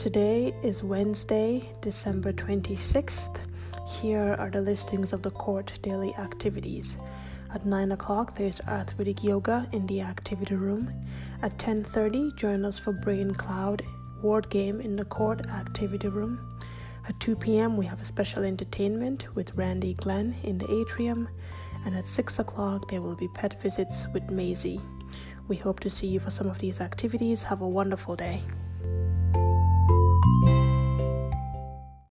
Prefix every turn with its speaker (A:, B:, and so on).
A: Today is Wednesday, December 26th. Here are the listings of the court daily activities. At 9 o'clock, there's arthritic yoga in the activity room. At 10.30, join us for Brain Cloud Word game in the court activity room. At 2 p.m., we have a special entertainment with Randy Glenn in the atrium. And at 6 o'clock, there will be pet visits with Maisie. We hope to see you for some of these activities. Have a wonderful day.